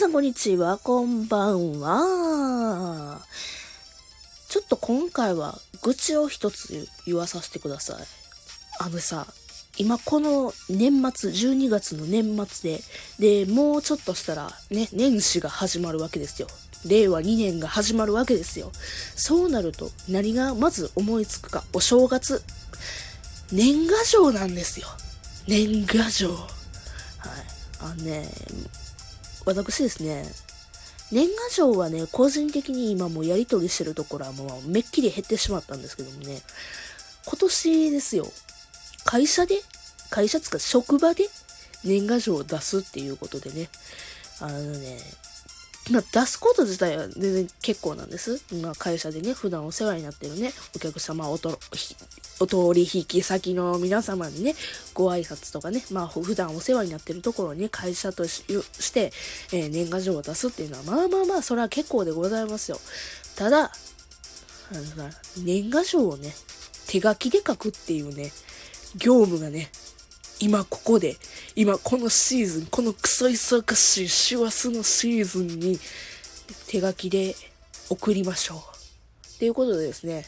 さんこんにちは、こんばんは。ちょっと今回は愚痴を一つ言わさせてください。あのさ、今この年末、12月の年末で、で、もうちょっとしたらね、年始が始まるわけですよ。令和2年が始まるわけですよ。そうなると何がまず思いつくか、お正月。年賀状なんですよ。年賀状。はい。あのね、私ですね、年賀状はね、個人的に今もやり取りしてるところはもうめっきり減ってしまったんですけどもね、今年ですよ、会社で、会社つか職場で年賀状を出すっていうことでね、あのね、まあ、出すこと自体は全然結構なんです。まあ、会社でね、普段お世話になってるね、お客様、おと、お取引先の皆様にね、ご挨拶とかね、まあ、普段お世話になってるところに、会社として、えー、年賀状を出すっていうのは、まあまあまあ、それは結構でございますよ。ただ、あの、年賀状をね、手書きで書くっていうね、業務がね、今ここで、今このシーズン、このクソ忙しい師走のシーズンに手書きで送りましょう。っていうことでですね、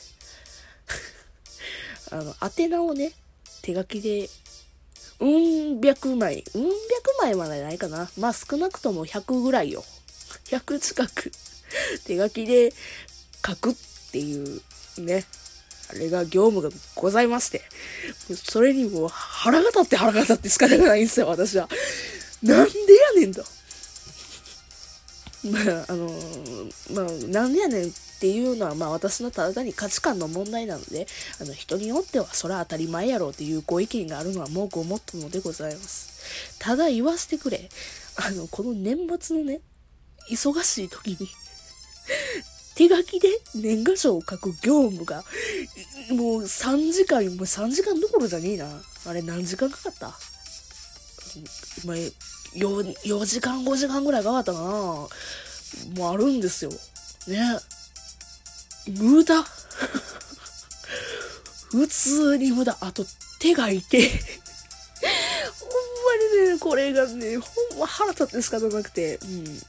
あの、宛名をね、手書きで、うん百枚、うん百枚までないかな。まあ少なくとも100ぐらいよ。100近く手書きで書くっていうね、れが業務がございまして、それにもう腹が立って腹が立って仕方がないんですよ、私は。なんでやねんと。まあ、あのまあ、なんでやねんっていうのは、まあ私のただ単に価値観の問題なので、あの人によってはそれは当たり前やろうっていうご意見があるのはもうごもっともでございます。ただ言わせてくれ。あの、この年末のね、忙しい時に手書きで年賀状を書く業務が、もう3時間、もう3時間どころじゃねえな。あれ何時間かかった？今、4, 4時間、5時間ぐらいかかったかな。もうあるんですよ。ね。無駄。普通に無駄。あと、手がいて。ほんまにね、これがね、ほんま腹立って仕方なくて。うん。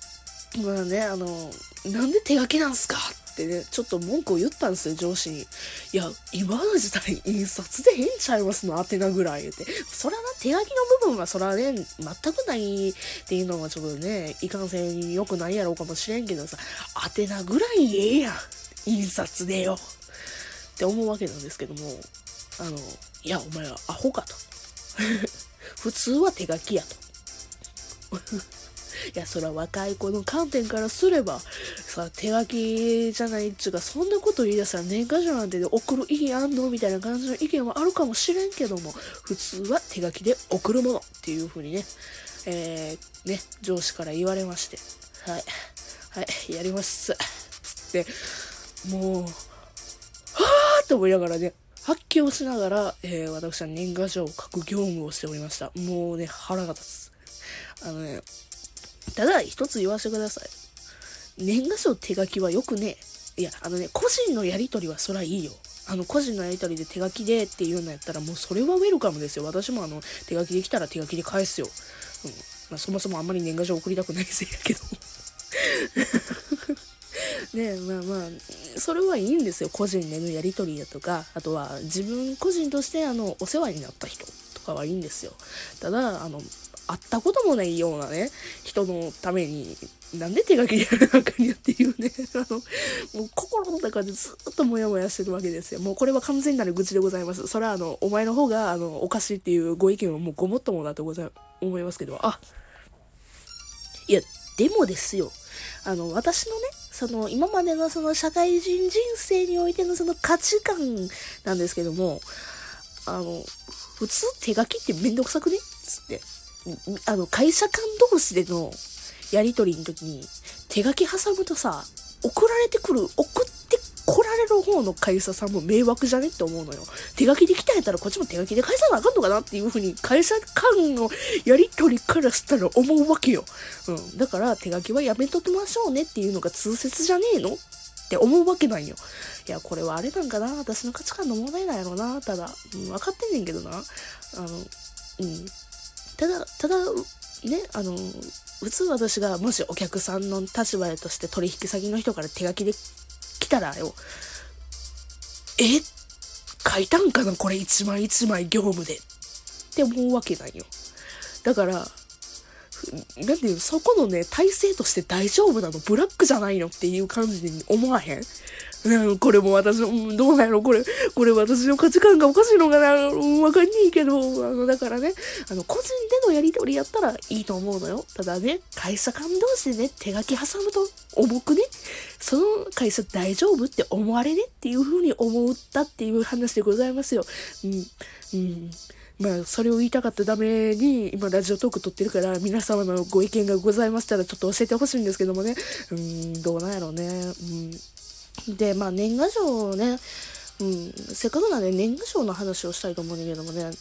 まあね、あの、なんで手書きなんすか？ってね、ちょっと文句を言ったんですよ、上司に。いや、今の時代、印刷で変ちゃいますの、宛名ぐらい言って。そらな、手書きの部分はそらね、全くないっていうのはちょっとね、いかんせん良くないやろうかもしれんけどさ、宛名ぐらいええやん。印刷でよ。って思うわけなんですけども、あの、いや、お前はアホかと。普通は手書きやと。いや、そら若い子の観点からすれば、さ、手書きじゃないっちゅうか、そんなこと言い出したら年賀状なんて送る意義あんのみたいな感じの意見はあるかもしれんけども、普通は手書きで送るものっていう風にね、えー、ね、上司から言われまして、はい、はい、やります。つって、もう、はぁーって思いながらね、発狂しながら、えー、私は年賀状を書く業務をしておりました。もうね、腹が立つ。あのね、ただ、一つ言わせてください。年賀状手書きはよくねえ、いや、あのね、個人のやりとりはそらいいよ。あの、個人のやりとりで手書きでっていうのやったら、もうそれはウェルカムですよ。私もあの、手書きできたら手書きで返すよ。うん。まあ、そもそもあんまり年賀状送りたくないせいやけど。ねまあまあ、それはいいんですよ。個人でのやりとりだとか、あとは自分個人としてあの、お世話になった人とかはいいんですよ。ただ、あの、会ったこともないようなね、人のために、なんで手書きでやるのかにっていうね、あの、もう心の中でずっとモヤモヤしてるわけですよ。もうこれは完全なる愚痴でございます。それはあの、お前の方が、あの、おかしいっていうご意見はもうごもっともだとござい、思いますけど、あ、いや、でもですよ、あの、私のね、その、今までのその社会人人生においてのその価値観なんですけども、あの、普通手書きってめんどくさくねつって。あの、会社間同士でのやりとりの時に、手書き挟むとさ、送られてくる、送って来られる方の会社さんも迷惑じゃねって思うのよ。手書きで来たやったらこっちも手書きで返さなあかんのかなっていう風に会社間のやりとりからしたら思うわけよ。うん。だから手書きはやめときましょうねっていうのが通説じゃねえのって思うわけないよ。いや、これはあれなんかな私の価値観の問題なんやろなただ、うん、分かってんねんけどな。あの、うん。ただ、ただ、ね、あの、普通私がもしお客さんの立場として取引先の人から手書きで来たらよ、え書いたんかなこれ一枚一枚業務で。って思うわけないよ。だから、なんていうそこのね、体制として大丈夫なのブラックじゃないのっていう感じに思わへん、これも私の、どうなんやろ？これ、これ私の価値観がおかしいのかな、わかんねえけど、あの、だからね、あの、個人でのやりとりやったらいいと思うのよ。ただね、会社間同士でね、手書き挟むと重くね、その会社大丈夫って思われね？っていう風に思ったっていう話でございますよ。うん、うん。まあ、それを言いたかったために、今ラジオトーク撮ってるから、皆様のご意見がございましたら、ちょっと教えてほしいんですけどもね。うん、どうなんやろうね？うん。で、まあ、年賀状をね、うん、せっかくなんで年賀状の話をしたいと思うんだけどもね、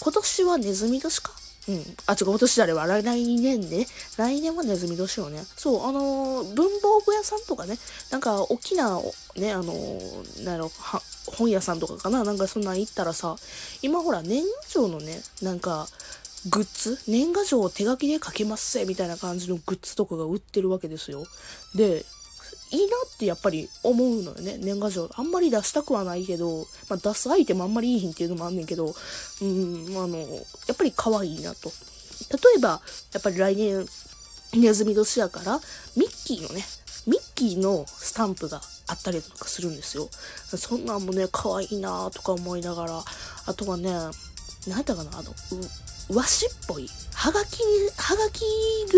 今年はネズミ年か？うん。あ、違う、今年誰は来年ね。来年はネズミ年よね。そう、あのー、文房具屋さんとかね、なんか、大きな、ね、あのー、なんやろ、本屋さんとかかな？なんかそんなん行ったらさ、今ほら、年賀状のね、なんか、グッズ？年賀状を手書きで書けますせみたいな感じのグッズとかが売ってるわけですよ。で、いいなってやっぱり思うのよね、年賀状。あんまり出したくはないけど、まあ、出す相手もあんまりいいひんっていうのもあんねんけど、うん、あの、やっぱり可愛いなと。例えば、やっぱり来年、ネズミ年やから、ミッキーのね、ミッキーのスタンプがあったりとかするんですよ。そんなんもね、可愛いなとか思いながら、あとはね、なんだかな、あの、和紙っぽい、はがきに、はがき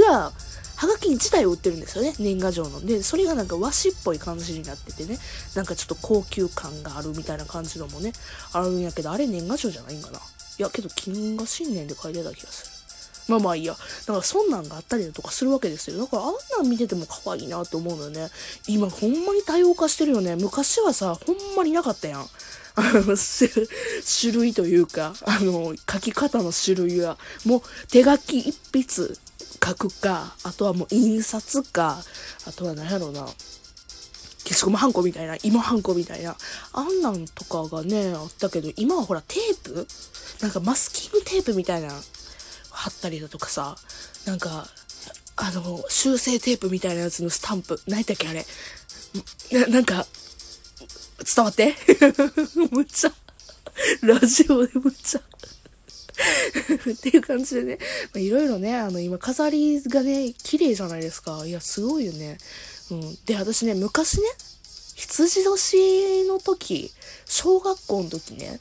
が、はがき自体を売ってるんですよね、年賀状の。で、それがなんか和紙っぽい感じになっててね、なんかちょっと高級感があるみたいな感じのもね、あるんやけど、あれ年賀状じゃないんかな。いや、けど、金が新年で書いてた気がする。まあまあいいや。だからそんなんがあったりだとかするわけですよ。だからあんなん見てても可愛いなと思うのよね。今ほんまに多様化してるよね。昔はさ、ほんまになかったやん。あの、種類というか、あの、書き方の種類は、もう手書き一筆書くか、あとはもう印刷か、あとは何やろうな、消しゴムはんこみたいな、芋はんこみたいな、あんなんとかがね、あったけど、今はほらテープ？なんかマスキングテープみたいな、貼ったりだとかさ、なんか、あの、修正テープみたいなやつのスタンプ、何やったっけあれ？な、なんか、伝わって？むっちゃ、ラジオでむっちゃ っていう感じでね、いろいろね、あの、今飾りがね、綺麗じゃないですか。いや、すごいよね。うん。で、私ね、昔ね、羊年の時、小学校の時ね、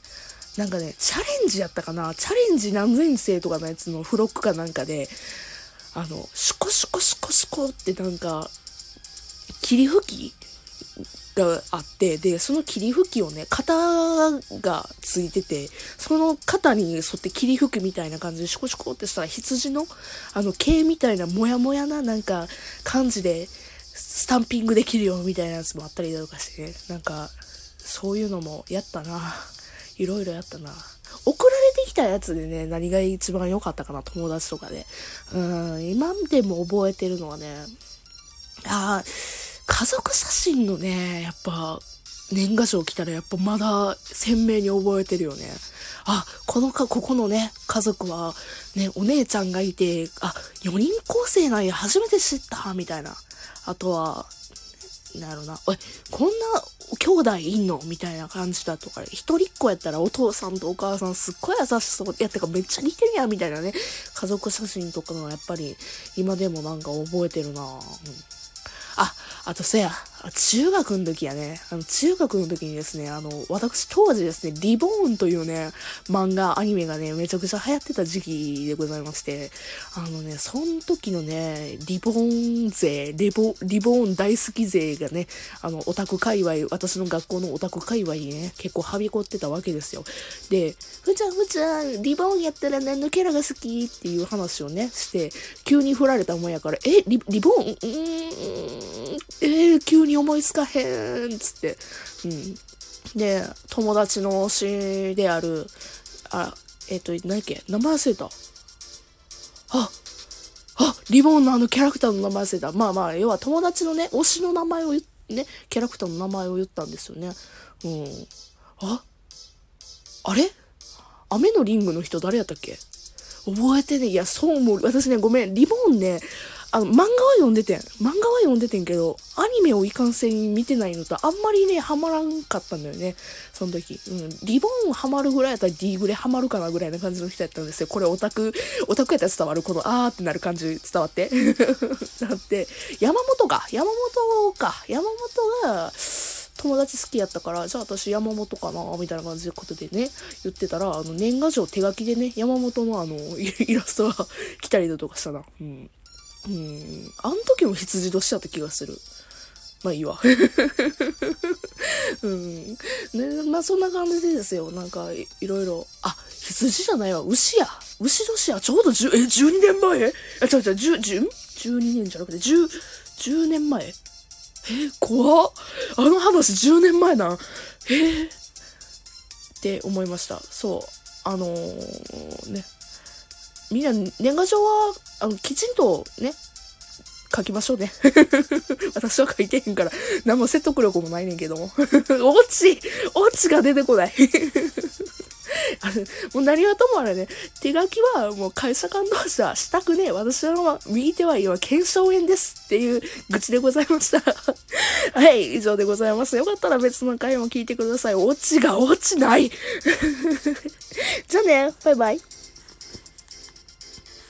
なんかね、チャレンジやったかなチャレンジ何年生とかのやつの付録かなんかで、あの、シコシコシコシコってなんか、霧吹きがあって、で、その霧吹きをね、型がついてて、その型に沿って霧吹きみたいな感じでシコシコってしたら羊の、あの、毛みたいなモヤモヤななんか感じで、スタンピングできるよみたいなやつもあったりだとかしてね、なんか、そういうのもやったな。いろいろやったな。送られてきたやつでね、何が一番良かったかな、友達とかで。うん、今でも覚えてるのはね、ああ、家族写真のね、やっぱ、年賀状来たらやっぱまだ鮮明に覚えてるよね。あ、このか、ここのね、家族は、ね、お姉ちゃんがいて、あ、4人構成なんや、初めて知った、みたいな。あとは、なるな。おい、こんな兄弟いんの？みたいな感じだとか、一人っ子やったらお父さんとお母さんすっごい優しそう。いや、てかめっちゃ似てるやんみたいなね。家族写真とかのやっぱり今でもなんか覚えてるな、うん、あ、あとせや、中学の時やね、あの、中学の時にですね、あの、私当時ですね、リボーンというね、漫画、アニメがね、めちゃくちゃ流行ってた時期でございまして、あのね、その時のね、リボーン勢、リボ、リボーン大好き勢がね、あの、オタク界隈、私の学校のオタク界隈にね、結構はびこってたわけですよ。で、ふちゃんふちゃん、リボーンやったら何のキャラが好きっていう話をね、して、急に振られたもんやから、え、リ、リボーン？うーん、えー、急に。に思いつかへんつって。うん。で、友達の推しである、あ、えっ、ー、と、何やっけ名前忘れた。あ、あ、リボンのあのキャラクターの名前忘れた。まあまあ、要は友達のね、推しの名前をね、キャラクターの名前を言ったんですよね。うん。ああれ？雨のリングの人誰やったっけ？覚えてね。いや、そう思う。私ね、ごめん。リボンね、あの、漫画は読んでてん。漫画は読んでてんけど、アニメをいかんせん見てないのと、あんまりね、ハマらんかったんだよね。その時。うん。リボンハマるぐらいやったら D グレハマるかなぐらいな感じの人やったんですよ。これオタク、オタクやったら伝わる。この、あーってなる感じ伝わって。だって、山本か。山本か。山本が、友達好きやったから、じゃあ私山本かなみたいな感じでことでね、言ってたら、あの、年賀状手書きでね、山本のあの、イラストが来たりだとかしたな。うん。うん。あの時も羊年だった気がする。まあいいわ。うん。ね、まあそんな感じでですよ。なんかい、いろいろ。あ、羊じゃないわ。牛や。牛年や。ちょうど10、え、12年前？あ、ちょ、ちょ、10、10、12年じゃなくて、10、10年前？え、怖っ。あの話10年前なん？えー、って思いました。そう。あのー、ね。みんな年賀状は、あの、きちんとね、書きましょうね。私は書いてへんから、何も説得力もないねんけども。オチオチが出てこない あれ、もう何はともあれね、手書きはもう会社間同士はしたくねえ。私は右手は今、検証炎ですっていう愚痴でございました。はい、以上でございます。よかったら別の回も聞いてください。オチが落ちないじゃあね、バイバイ。